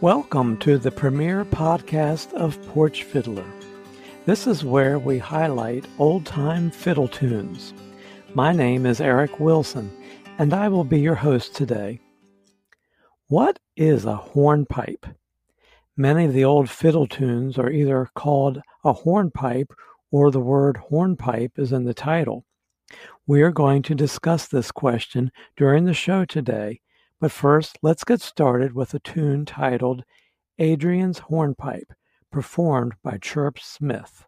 Welcome to the premiere podcast of Porch Fiddler. This is where we highlight old time fiddle tunes. My name is Eric Wilson, and I will be your host today. What is a hornpipe? Many of the old fiddle tunes are either called a hornpipe or the word hornpipe is in the title. We are going to discuss this question during the show today but first, let's get started with a tune titled Adrian's Hornpipe, performed by Chirp Smith.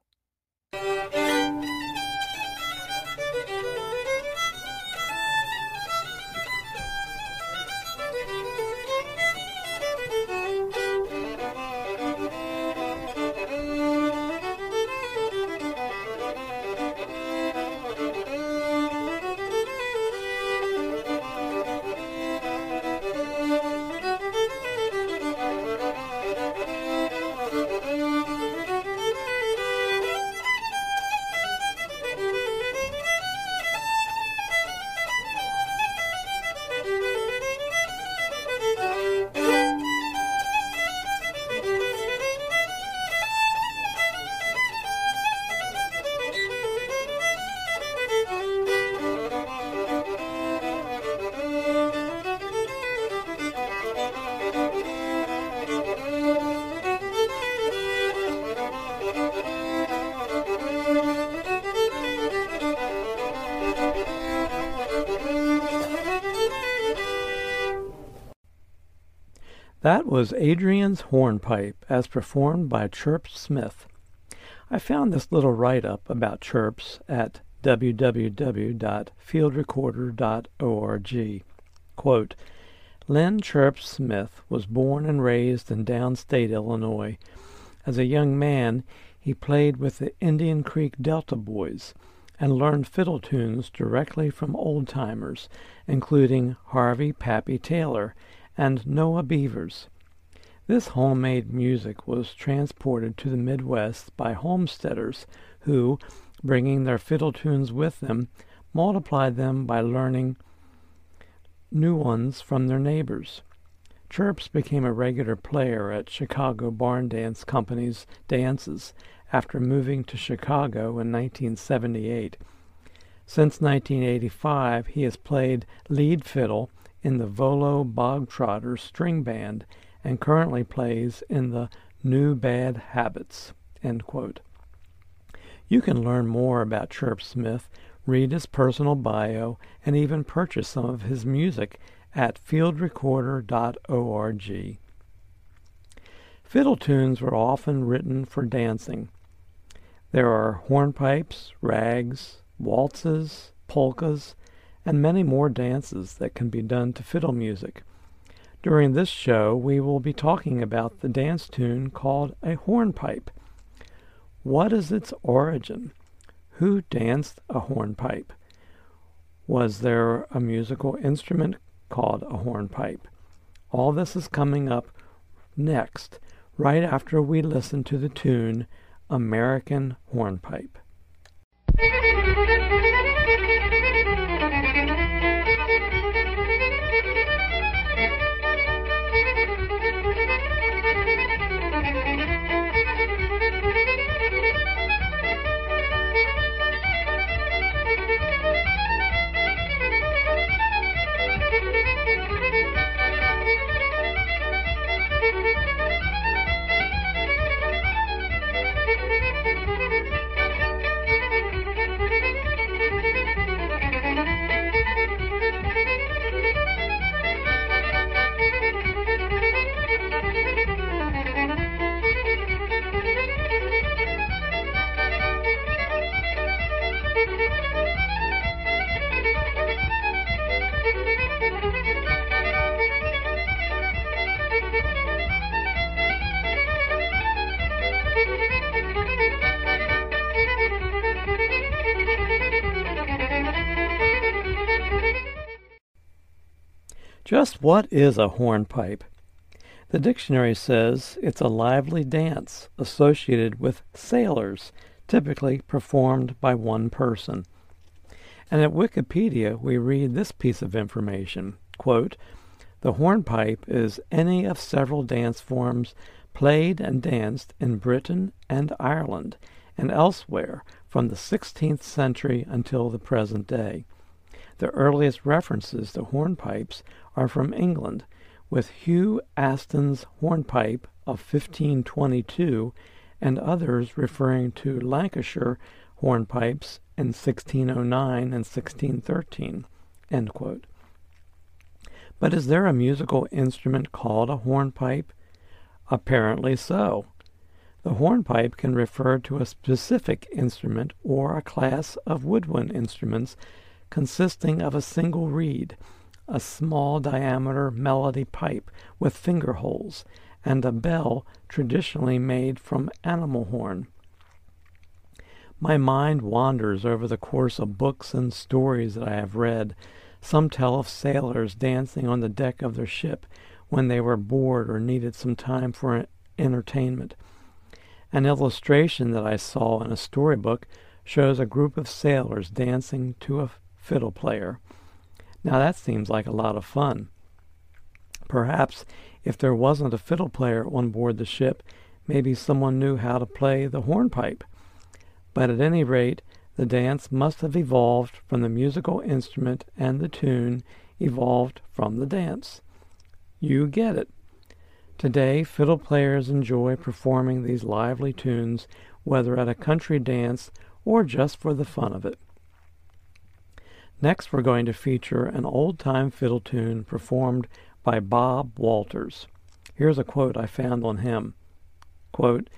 That was Adrian's Hornpipe as performed by Chirp Smith. I found this little write up about chirps at www.fieldrecorder.org. Quote, Len Chirp Smith was born and raised in downstate Illinois. As a young man, he played with the Indian Creek Delta Boys and learned fiddle tunes directly from old timers, including Harvey Pappy Taylor and Noah Beavers. This homemade music was transported to the Midwest by homesteaders who, bringing their fiddle tunes with them, multiplied them by learning new ones from their neighbors. Chirps became a regular player at Chicago Barn Dance Company's dances after moving to Chicago in 1978. Since 1985, he has played lead fiddle in the Volo Bogtrotter String Band and currently plays in the New Bad Habits. You can learn more about Chirp Smith, read his personal bio, and even purchase some of his music at fieldrecorder.org. Fiddle tunes were often written for dancing. There are hornpipes, rags, waltzes, polkas, and many more dances that can be done to fiddle music. During this show, we will be talking about the dance tune called a hornpipe. What is its origin? Who danced a hornpipe? Was there a musical instrument called a hornpipe? All this is coming up next, right after we listen to the tune American Hornpipe. Just what is a hornpipe? The dictionary says it's a lively dance associated with sailors, typically performed by one person. And at Wikipedia, we read this piece of information quote, The hornpipe is any of several dance forms played and danced in Britain and Ireland and elsewhere from the 16th century until the present day. The earliest references to hornpipes are from England, with Hugh Aston's hornpipe of 1522 and others referring to Lancashire hornpipes in 1609 and 1613. But is there a musical instrument called a hornpipe? Apparently so. The hornpipe can refer to a specific instrument or a class of woodwind instruments consisting of a single reed, a small diameter melody pipe with finger holes, and a bell traditionally made from animal horn. My mind wanders over the course of books and stories that I have read. Some tell of sailors dancing on the deck of their ship when they were bored or needed some time for entertainment. An illustration that I saw in a storybook shows a group of sailors dancing to a fiddle player. Now that seems like a lot of fun. Perhaps if there wasn't a fiddle player on board the ship, maybe someone knew how to play the hornpipe. But at any rate, the dance must have evolved from the musical instrument and the tune evolved from the dance. You get it. Today, fiddle players enjoy performing these lively tunes, whether at a country dance or just for the fun of it. Next, we're going to feature an old time fiddle tune performed by Bob Walters. Here's a quote I found on him. Quote,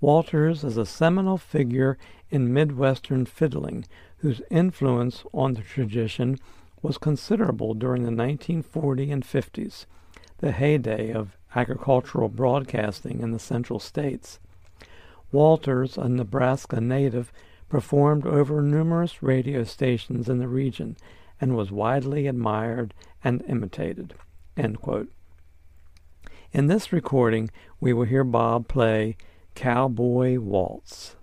Walters is a seminal figure in Midwestern fiddling whose influence on the tradition was considerable during the 1940s and 50s the heyday of agricultural broadcasting in the central states. Walters, a Nebraska native, performed over numerous radio stations in the region and was widely admired and imitated. In this recording, we will hear Bob play Cowboy Waltz.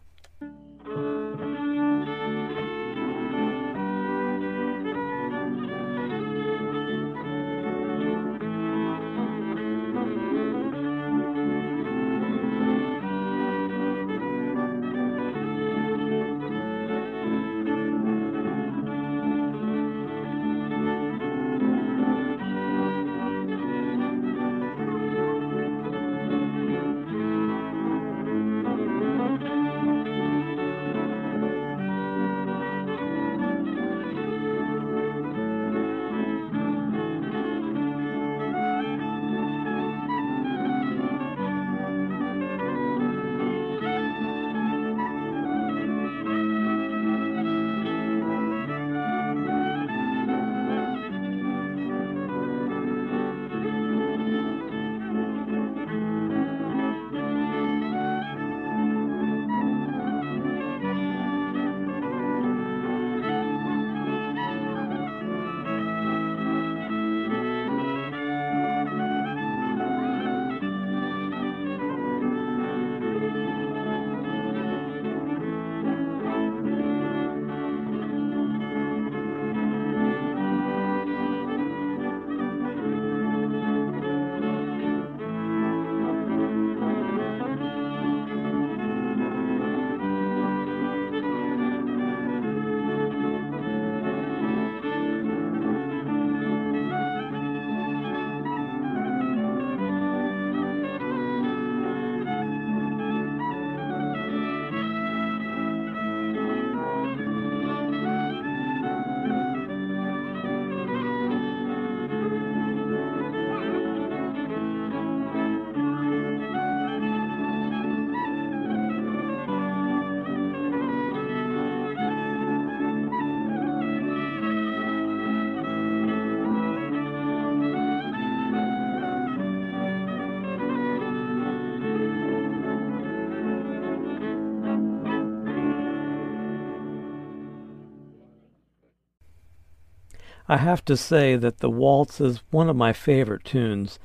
I have to say that the waltz is one of my favorite tunes.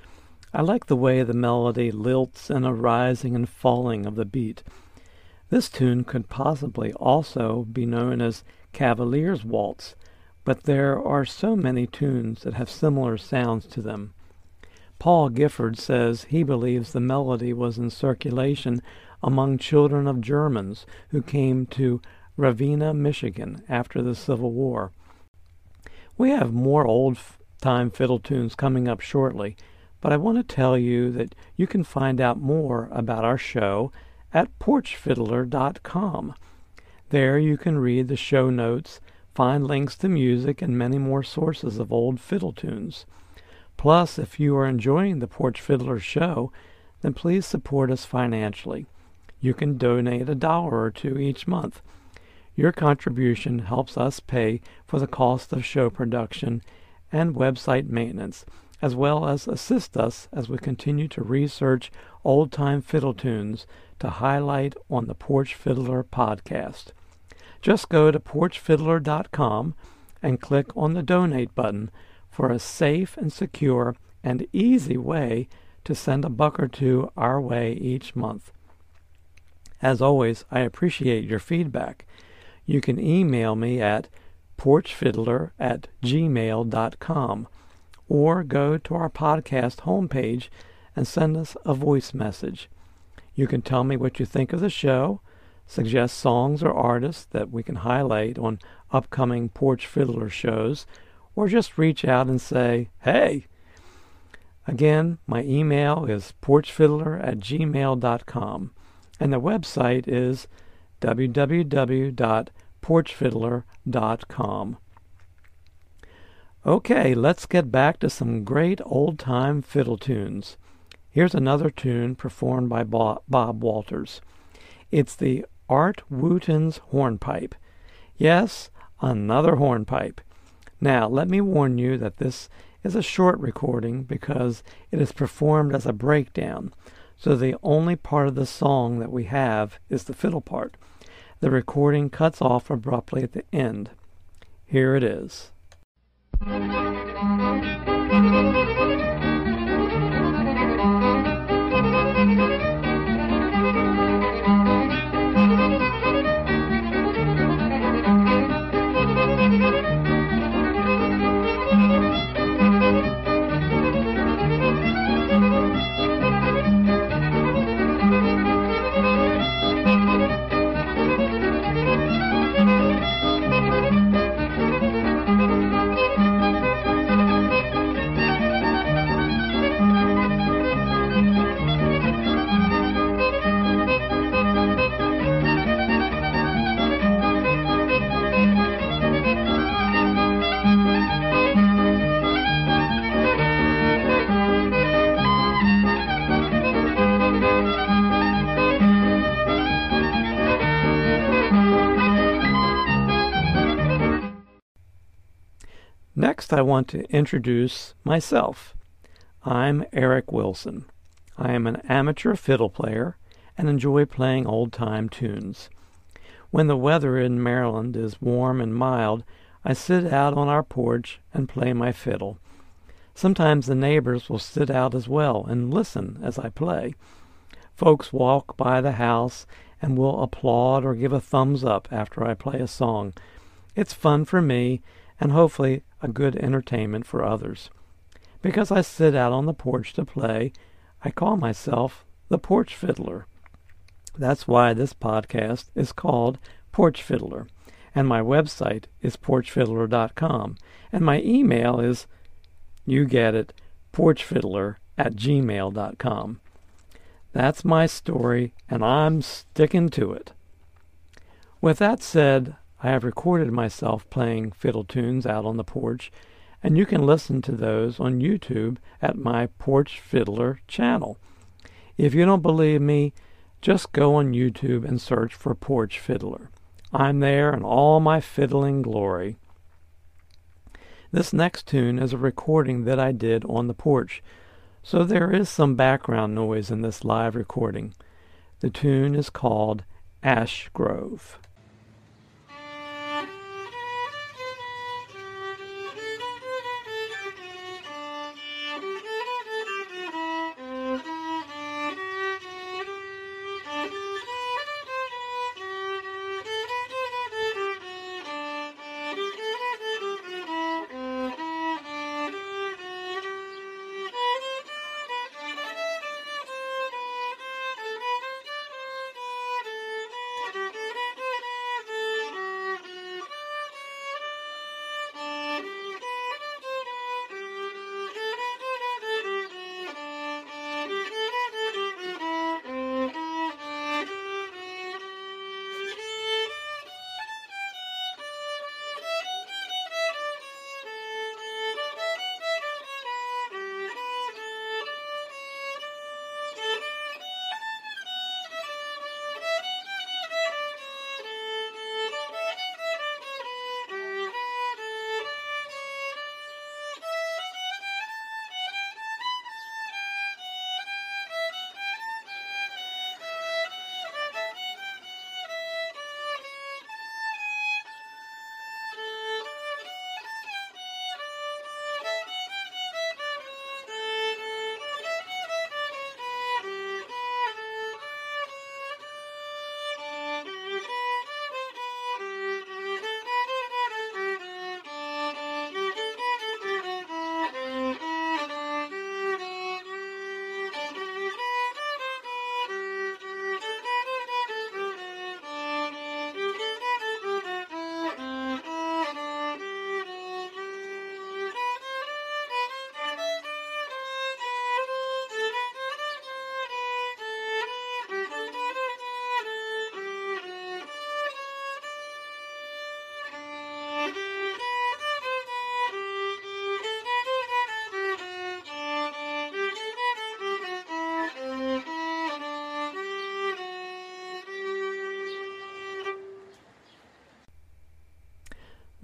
I like the way the melody lilts in a rising and falling of the beat. This tune could possibly also be known as Cavalier's Waltz, but there are so many tunes that have similar sounds to them. Paul Gifford says he believes the melody was in circulation among children of Germans who came to Ravenna, Michigan after the Civil War. We have more old time fiddle tunes coming up shortly, but I want to tell you that you can find out more about our show at porchfiddler.com. There you can read the show notes, find links to music, and many more sources of old fiddle tunes. Plus, if you are enjoying the Porch Fiddler show, then please support us financially. You can donate a dollar or two each month. Your contribution helps us pay for the cost of show production and website maintenance, as well as assist us as we continue to research old time fiddle tunes to highlight on the Porch Fiddler podcast. Just go to porchfiddler.com and click on the donate button for a safe and secure and easy way to send a buck or two our way each month. As always, I appreciate your feedback. You can email me at porchfiddler at gmail.com or go to our podcast homepage and send us a voice message. You can tell me what you think of the show, suggest songs or artists that we can highlight on upcoming Porch Fiddler shows, or just reach out and say, hey. Again, my email is porchfiddler at gmail.com and the website is www.porchfiddler.com. Okay, let's get back to some great old time fiddle tunes. Here's another tune performed by Bob Walters. It's the Art Wooten's hornpipe. Yes, another hornpipe. Now, let me warn you that this is a short recording because it is performed as a breakdown, so the only part of the song that we have is the fiddle part. The recording cuts off abruptly at the end. Here it is. I want to introduce myself. I'm Eric Wilson. I am an amateur fiddle player and enjoy playing old time tunes. When the weather in Maryland is warm and mild, I sit out on our porch and play my fiddle. Sometimes the neighbors will sit out as well and listen as I play. Folks walk by the house and will applaud or give a thumbs up after I play a song. It's fun for me and hopefully a good entertainment for others. Because I sit out on the porch to play, I call myself the Porch Fiddler. That's why this podcast is called Porch Fiddler, and my website is porchfiddler.com, and my email is, you get it, porchfiddler at gmail.com. That's my story, and I'm sticking to it. With that said, I have recorded myself playing fiddle tunes out on the porch, and you can listen to those on YouTube at my Porch Fiddler channel. If you don't believe me, just go on YouTube and search for Porch Fiddler. I'm there in all my fiddling glory. This next tune is a recording that I did on the porch, so there is some background noise in this live recording. The tune is called Ash Grove.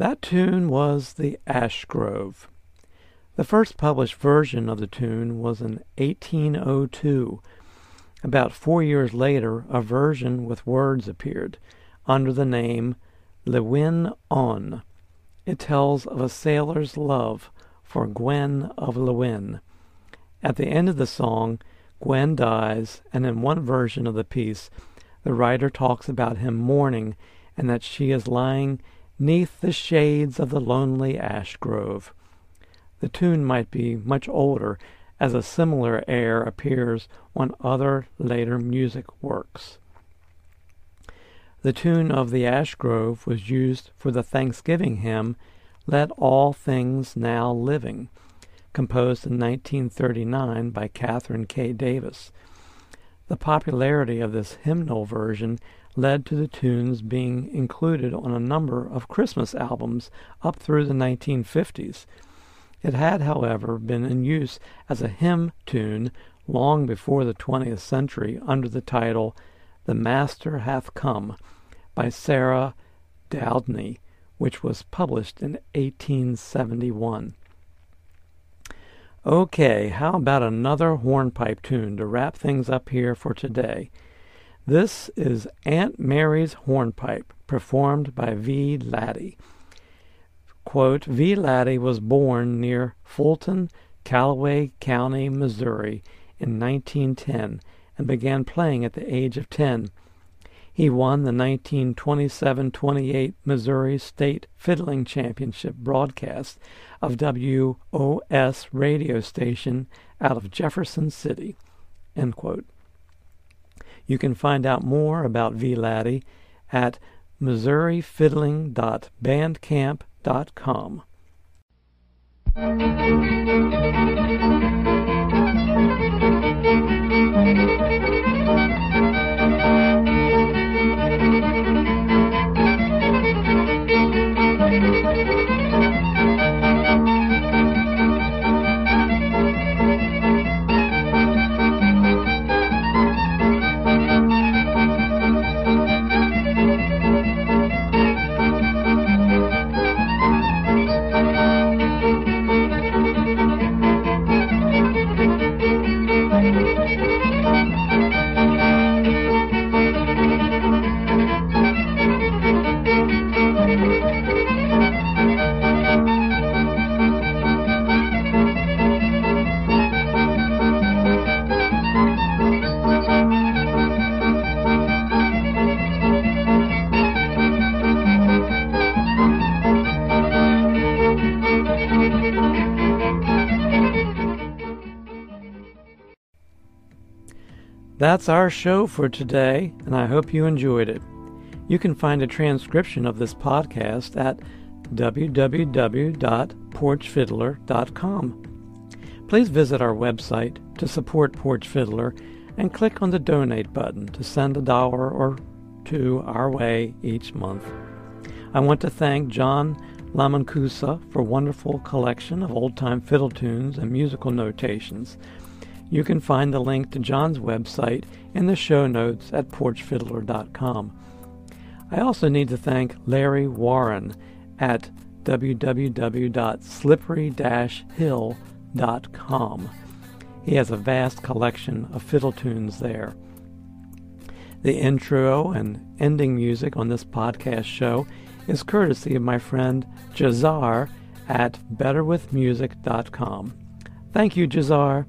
That tune was the Ash Grove. The first published version of the tune was in 1802. About four years later, a version with words appeared under the name Llwyn Onn. It tells of a sailor's love for Gwen of Llwyn. At the end of the song, Gwen dies, and in one version of the piece, the writer talks about him mourning and that she is lying neath the shades of the lonely ash grove. The tune might be much older, as a similar air appears on other later music works. The tune of the ash grove was used for the Thanksgiving hymn, Let All Things Now Living, composed in 1939 by Katherine K. Davis. The popularity of this hymnal version led to the tunes being included on a number of Christmas albums up through the 1950s. It had, however, been in use as a hymn tune long before the 20th century under the title The Master Hath Come by Sarah Doudney, which was published in 1871. Okay, how about another hornpipe tune to wrap things up here for today? This is Aunt Mary's Hornpipe, performed by V. Laddie. Quote, v. Laddie was born near Fulton, Callaway County, Missouri in 1910 and began playing at the age of 10. He won the 1927-28 Missouri State Fiddling Championship broadcast of WOS radio station out of Jefferson City. You can find out more about V. Laddie at missourifiddling.bandcamp.com. That's our show for today, and I hope you enjoyed it. You can find a transcription of this podcast at www.porchfiddler.com. Please visit our website to support Porch Fiddler and click on the donate button to send a dollar or two our way each month. I want to thank John Lamancusa for wonderful collection of old-time fiddle tunes and musical notations. You can find the link to John's website in the show notes at porchfiddler.com. I also need to thank Larry Warren at www.slippery-hill.com. He has a vast collection of fiddle tunes there. The intro and ending music on this podcast show is courtesy of my friend Jazar at betterwithmusic.com. Thank you, Jazar.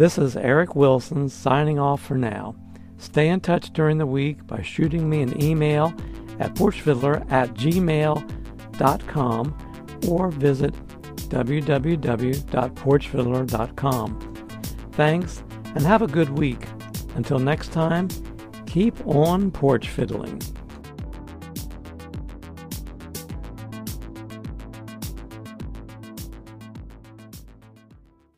This is Eric Wilson signing off for now. Stay in touch during the week by shooting me an email at porchfiddler at gmail.com or visit www.porchfiddler.com. Thanks and have a good week. Until next time, keep on porch fiddling.